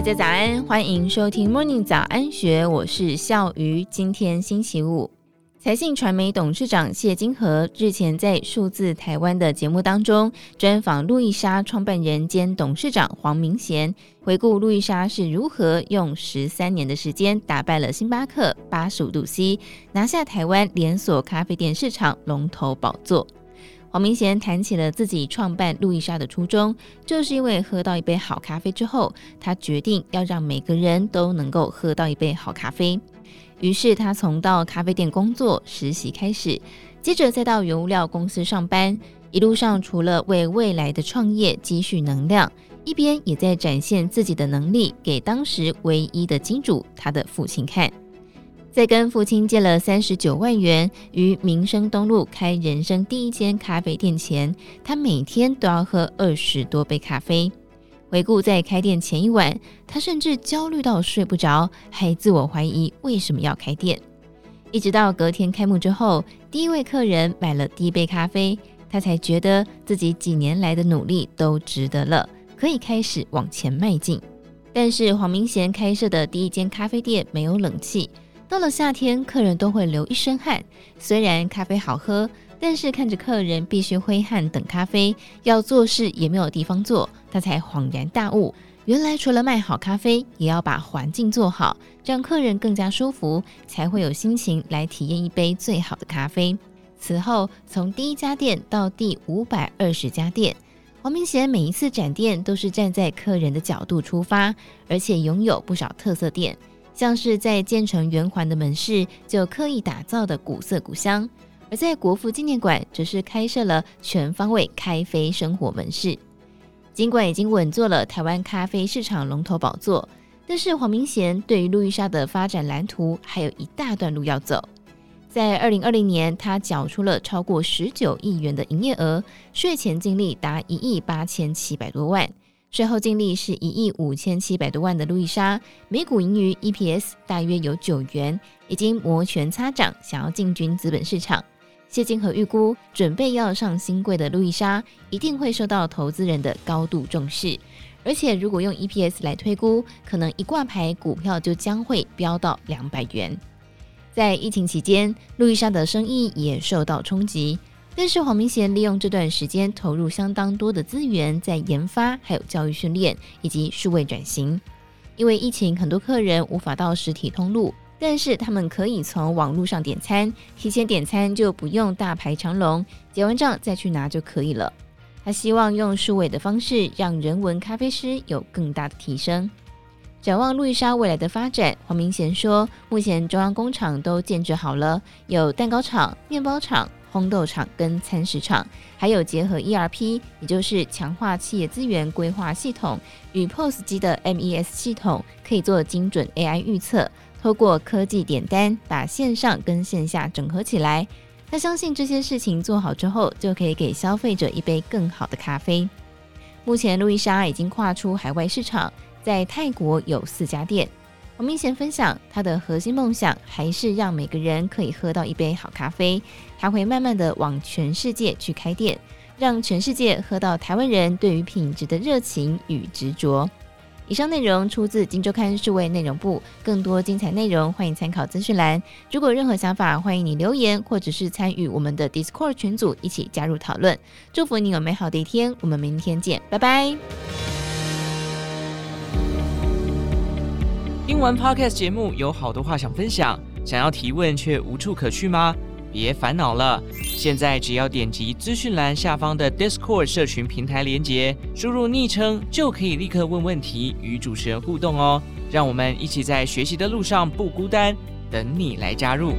大家早安，欢迎收听 Morning 早安学，我是笑鱼。今天星期五，财信传媒董事长谢金河日前在数字台湾的节目当中专访路易莎创办人兼董事长黄明贤，回顾路易莎是如何用十三年的时间打败了星巴克、八十五度 C，拿下台湾连锁咖啡店市场龙头宝座。黄明贤谈起了自己创办路易莎的初衷，就是因为喝到一杯好咖啡之后，他决定要让每个人都能够喝到一杯好咖啡。于是他从到咖啡店工作实习开始，接着再到原物料公司上班，一路上除了为未来的创业积蓄能量，一边也在展现自己的能力给当时唯一的金主他的父亲看。在跟父亲借了三十九万元于民生东路开人生第一间咖啡店前，他每天都要喝二十多杯咖啡。回顾在开店前一晚，他甚至焦虑到睡不着，还自我怀疑为什么要开店。一直到隔天开幕之后，第一位客人买了第一杯咖啡，他才觉得自己几年来的努力都值得了，可以开始往前迈进。但是黄明贤开设的第一间咖啡店没有冷气。到了夏天，客人都会流一身汗。虽然咖啡好喝，但是看着客人必须挥汗等咖啡，要做事也没有地方做，他才恍然大悟：原来除了卖好咖啡，也要把环境做好，让客人更加舒服，才会有心情来体验一杯最好的咖啡。此后，从第一家店到第五百二十家店，黄明贤每一次展店都是站在客人的角度出发，而且拥有不少特色店。像是在建成圆环的门市就刻意打造的古色古香，而在国父纪念馆则是开设了全方位咖啡生活门市。尽管已经稳坐了台湾咖啡市场龙头宝座，但是黄明贤对于路易莎的发展蓝图还有一大段路要走。在二零二零年，他缴出了超过十九亿元的营业额，税前净利达一亿八千七百多万。税后净利是一亿五千七百多万的路易莎，每股盈余 EPS 大约有九元，已经摩拳擦掌，想要进军资本市场。谢金河预估，准备要上新贵的路易莎，一定会受到投资人的高度重视。而且，如果用 EPS 来推估，可能一挂牌股票就将会飙到两百元。在疫情期间，路易莎的生意也受到冲击。但是黄明贤利用这段时间投入相当多的资源在研发，还有教育训练以及数位转型。因为疫情，很多客人无法到实体通路，但是他们可以从网络上点餐，提前点餐就不用大排长龙，结完账再去拿就可以了。他希望用数位的方式，让人文咖啡师有更大的提升。展望路易莎未来的发展，黄明贤说，目前中央工厂都建制好了，有蛋糕厂、面包厂。烘豆厂跟餐食厂，还有结合 ERP，也就是强化企业资源规划系统与 POS 机的 MES 系统，可以做精准 AI 预测。透过科技点单，把线上跟线下整合起来。他相信这些事情做好之后，就可以给消费者一杯更好的咖啡。目前路易莎已经跨出海外市场，在泰国有四家店。黄明贤分享，他的核心梦想还是让每个人可以喝到一杯好咖啡。他会慢慢的往全世界去开店，让全世界喝到台湾人对于品质的热情与执着。以上内容出自《金周刊》数位内容部，更多精彩内容欢迎参考资讯栏。如果有任何想法，欢迎你留言或者是参与我们的 Discord 群组，一起加入讨论。祝福你有美好的一天，我们明天见，拜拜。听完 Podcast 节目，有好多话想分享，想要提问却无处可去吗？别烦恼了，现在只要点击资讯栏下方的 Discord 社群平台连接，输入昵称就可以立刻问问题，与主持人互动哦。让我们一起在学习的路上不孤单，等你来加入。